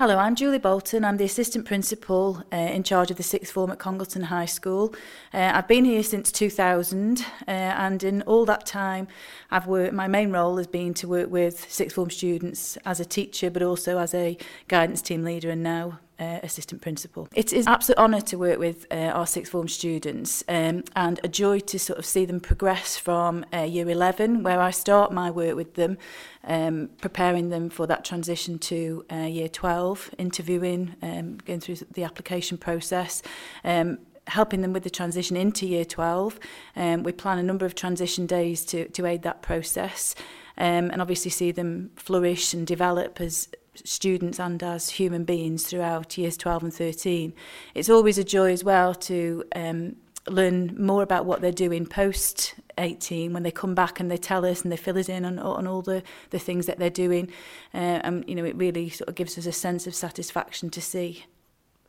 Hello, I'm Julie Bolton. I'm the Assistant Principal uh, in charge of the sixth form at Congleton High School. Uh, I've been here since 2000 uh, and in all that time I've worked, my main role has been to work with sixth form students as a teacher but also as a guidance team leader and now uh, assistant principal. It is an absolute honour to work with uh, our sixth form students um, and a joy to sort of see them progress from uh, year 11 where I start my work with them um, preparing them for that transition to uh, year 12 interviewing um, going through the application process um, helping them with the transition into year 12 um, we plan a number of transition days to, to aid that process um, and obviously see them flourish and develop as students and as human beings throughout years 12 and 13. It's always a joy as well to um, learn more about what they're doing post 18 when they come back and they tell us and they fill us in on, on all the, the things that they're doing. Uh, and, you know, it really sort of gives us a sense of satisfaction to see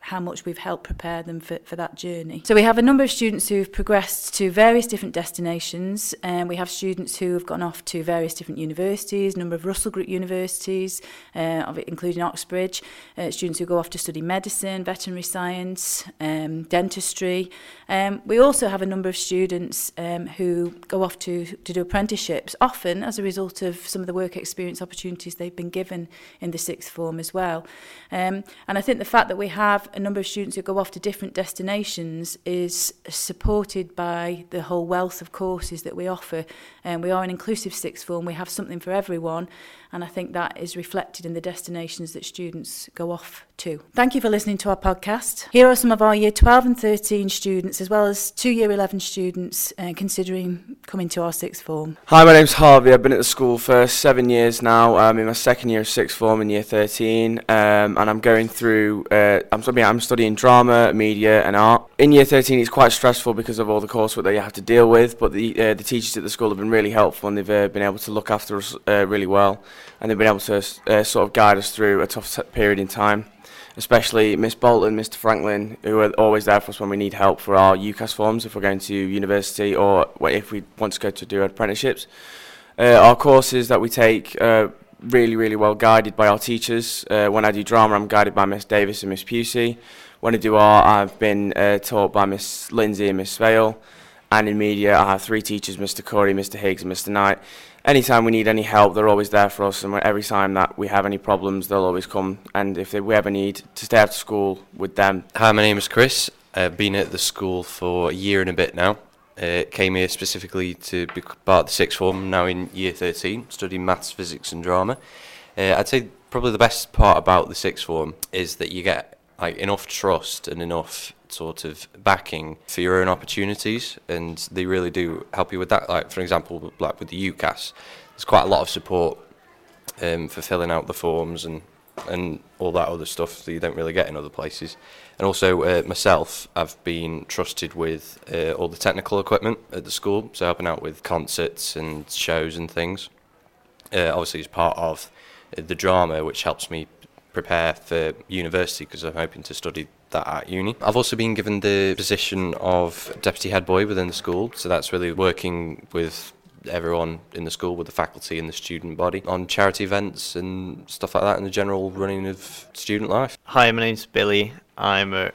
how much we've helped prepare them for, for that journey. So we have a number of students who've progressed to various different destinations and we have students who have gone off to various different universities, a number of Russell Group universities, uh, including Oxbridge, uh, students who go off to study medicine, veterinary science, um, dentistry. Um, we also have a number of students um, who go off to, to do apprenticeships, often as a result of some of the work experience opportunities they've been given in the sixth form as well. Um, and I think the fact that we have a number of students who go off to different destinations is supported by the whole wealth of courses that we offer. And we are an inclusive sixth form, we have something for everyone, and I think that is reflected in the destinations that students go off to. Thank you for listening to our podcast. Here are some of our year 12 and 13 students, as well as two year 11 students uh, considering coming to our sixth form. Hi, my name's Harvey. I've been at the school for seven years now. I'm in my second year of sixth form in year 13, um, and I'm going through, uh, I'm, I'm studying drama, media, and art. In year 13, it's quite stressful because of all the coursework that you have to deal with, but the, uh, the teachers at the school have been really helpful and they've uh, been able to look after us uh, really well. and they've been able to uh, sort of guide us through a tough period in time. Especially Miss Bolton, Mr. Franklin, who are always there for us when we need help for our UCAS forms if we're going to university or if we want to go to do apprenticeships. Uh, our courses that we take are really, really well guided by our teachers. Uh, when I do drama, I'm guided by Miss Davis and Miss Pusey. When I do art, I've been uh, taught by Miss Lindsay and Miss Vale. And in media, I have three teachers, Mr. Corey, Mr. Higgs and Mr. Knight. anytime we need any help, they're always there for us. And every time that we have any problems, they'll always come. And if they, we ever need to stay after school with them. Hi, my name is Chris. I've been at the school for a year and a bit now. Uh, came here specifically to be part of the sixth form, now in year 13, studying maths, physics and drama. Uh, I'd say probably the best part about the sixth form is that you get like enough trust and enough sort of backing for your own opportunities and they really do help you with that like for example like with the UCAS there's quite a lot of support um, for filling out the forms and and all that other stuff that you don't really get in other places and also uh, myself I've been trusted with uh, all the technical equipment at the school so helping out with concerts and shows and things uh, obviously as part of the drama which helps me prepare for university because I'm hoping to study that at uni. I've also been given the position of deputy head boy within the school, so that's really working with everyone in the school with the faculty and the student body on charity events and stuff like that and the general running of student life. Hi, my name's Billy. I'm at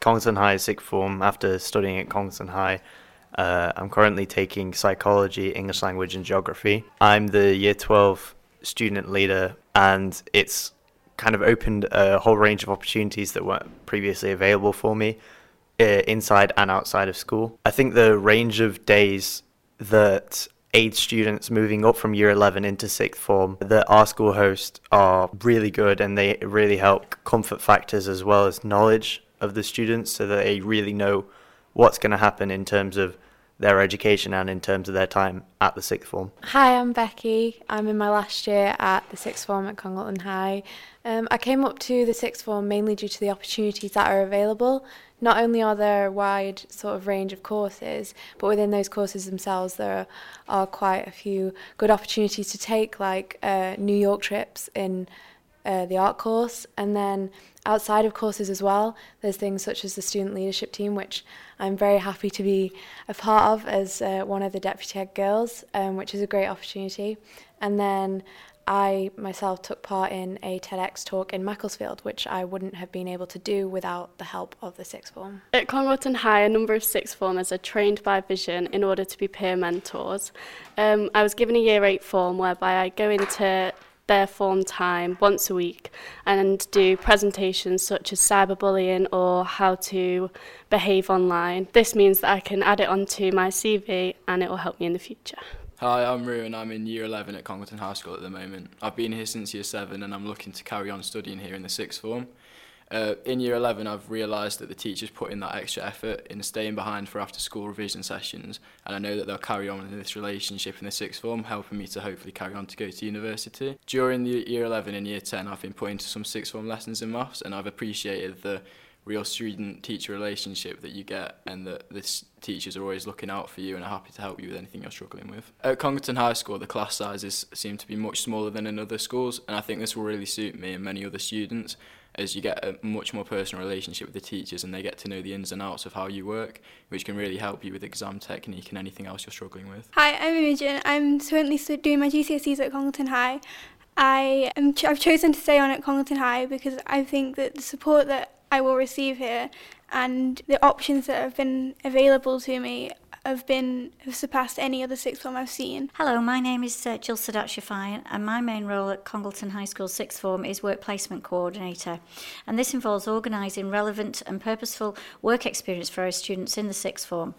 Congleton High sixth form after studying at Congleton High. Uh, I'm currently taking psychology, English language and geography. I'm the year 12 student leader and it's kind of opened a whole range of opportunities that weren't previously available for me uh, inside and outside of school. I think the range of days that aid students moving up from year 11 into sixth form that our school hosts are really good and they really help comfort factors as well as knowledge of the students so that they really know what's going to happen in terms of their education and in terms of their time at the sixth form. Hi, I'm Becky. I'm in my last year at the sixth form at Congleton High. Um, I came up to the sixth form mainly due to the opportunities that are available. Not only are there a wide sort of range of courses, but within those courses themselves there are, are quite a few good opportunities to take, like uh, New York trips in uh, the art course, and then outside of courses as well, there's things such as the student leadership team, which I'm very happy to be a part of as uh, one of the deputy head girls, um, which is a great opportunity. And then I myself took part in a TEDx talk in Macclesfield, which I wouldn't have been able to do without the help of the sixth form. At Congleton High, a number of sixth formers are trained by Vision in order to be peer mentors. Um, I was given a year eight form whereby I go into their form time once a week and do presentations such as cyberbullying or how to behave online. This means that I can add it onto my CV and it will help me in the future. Hi, I'm Rue and I'm in Year 11 at Congleton High School at the moment. I've been here since Year 7 and I'm looking to carry on studying here in the sixth form. Uh, in Year 11 I've realised that the teachers put in that extra effort in staying behind for after school revision sessions and I know that they'll carry on in this relationship in the sixth form, helping me to hopefully carry on to go to university. During the Year 11 and Year 10 I've been put into some sixth form lessons in maths and I've appreciated the real student teacher relationship that you get and that the teachers are always looking out for you and are happy to help you with anything you're struggling with. At Congleton High School the class sizes seem to be much smaller than in other schools and I think this will really suit me and many other students as you get a much more personal relationship with the teachers and they get to know the ins and outs of how you work, which can really help you with exam technique and anything else you're struggling with. Hi, I'm Imogen. I'm currently doing my GCSEs at Congleton High. I am ch- I've chosen to stay on at Congleton High because I think that the support that I will receive here and the options that have been available to me have been have surpassed any other sixth form I've seen. Hello, my name is uh, Jill Sadat Shafai and my main role at Congleton High School sixth form is work placement coordinator and this involves organising relevant and purposeful work experience for our students in the sixth form.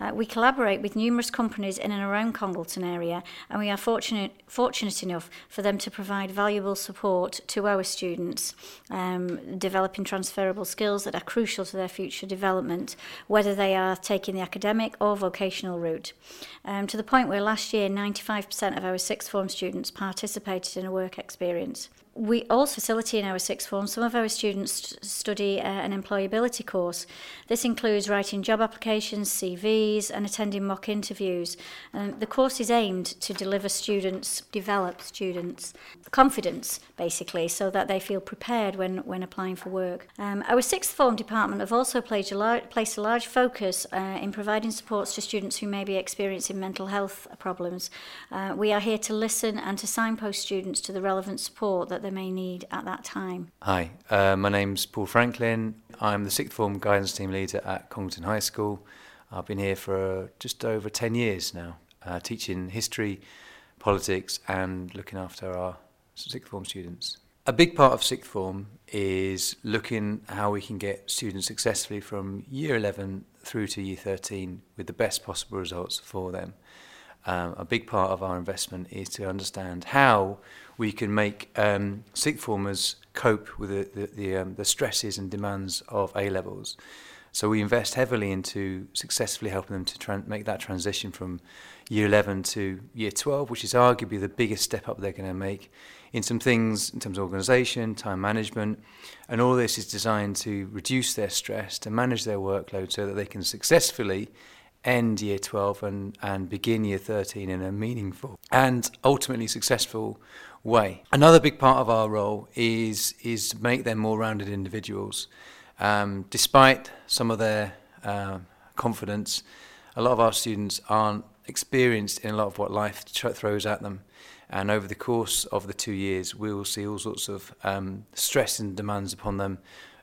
Uh, we collaborate with numerous companies in and around Congleton area and we are fortunate, fortunate enough for them to provide valuable support to our students, um, developing transferable skills that are crucial to their future development, whether they are taking the academic or vocational route. Um, to the point where last year 95% of our sixth form students participated in a work experience. We also facilitate in our sixth form. Some of our students study uh, an employability course. This includes writing job applications, CVs, and attending mock interviews. And the course is aimed to deliver students, develop students confidence, basically, so that they feel prepared when, when applying for work. Um, our sixth form department have also placed a, lar- placed a large focus uh, in providing supports to students who may be experiencing mental health problems. Uh, we are here to listen and to signpost students to the relevant support that they may need at that time. Hi, uh, my name's Paul Franklin. I'm the sixth form guidance team leader at Congleton High School. I've been here for just over 10 years now, uh, teaching history, politics, and looking after our sixth form students. A big part of sixth form is looking how we can get students successfully from year 11 through to year 13 with the best possible results for them. Um, a big part of our investment is to understand how we can make um, sixth formers cope with the, the, the, um, the stresses and demands of A levels. So we invest heavily into successfully helping them to make that transition from year 11 to year 12, which is arguably the biggest step up they're going to make in some things in terms of organisation, time management, and all this is designed to reduce their stress, to manage their workload so that they can successfully end year 12 and, and begin year 13 in a meaningful and ultimately successful way. Another big part of our role is, is to make them more rounded individuals. Um, despite some of their uh, confidence, a lot of our students aren't experienced in a lot of what life throws at them. And over the course of the two years, we will see all sorts of um, stress and demands upon them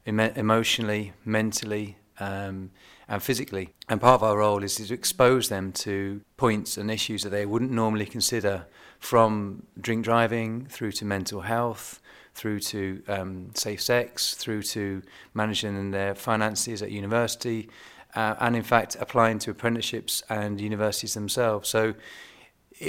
em emotionally, mentally, um, and physically. And part of our role is to expose them to points and issues that they wouldn't normally consider from drink driving through to mental health, through to um, safe sex, through to managing their finances at university, uh, and in fact applying to apprenticeships and universities themselves. So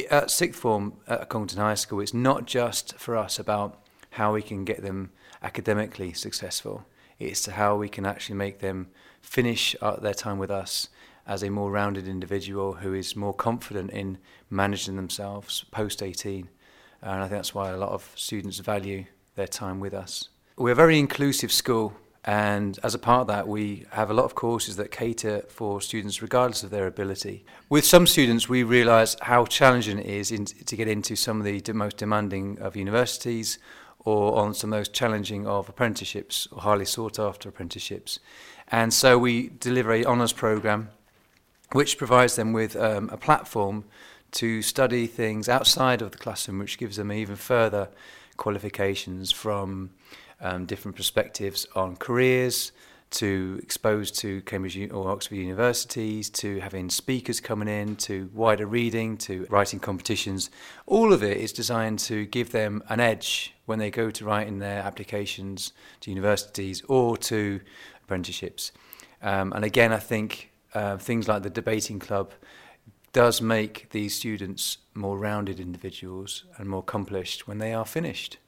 at sixth form at Congleton High School, it's not just for us about how we can get them academically successful. It's to how we can actually make them finish their time with us as a more rounded individual who is more confident in managing themselves post 18. And I think that's why a lot of students value their time with us. We're a very inclusive school, and as a part of that, we have a lot of courses that cater for students regardless of their ability. With some students, we realise how challenging it is in, to get into some of the most demanding of universities or on some of the most challenging of apprenticeships or highly sought after apprenticeships. And so we deliver a honours programme which provides them with um, a platform to study things outside of the classroom, which gives them even further qualifications from um, different perspectives on careers, to exposed to Cambridge or Oxford universities, to having speakers coming in, to wider reading, to writing competitions. All of it is designed to give them an edge when they go to write in their applications to universities or to apprenticeships. Um, and again, I think uh, things like the debating club does make these students more rounded individuals and more accomplished when they are finished.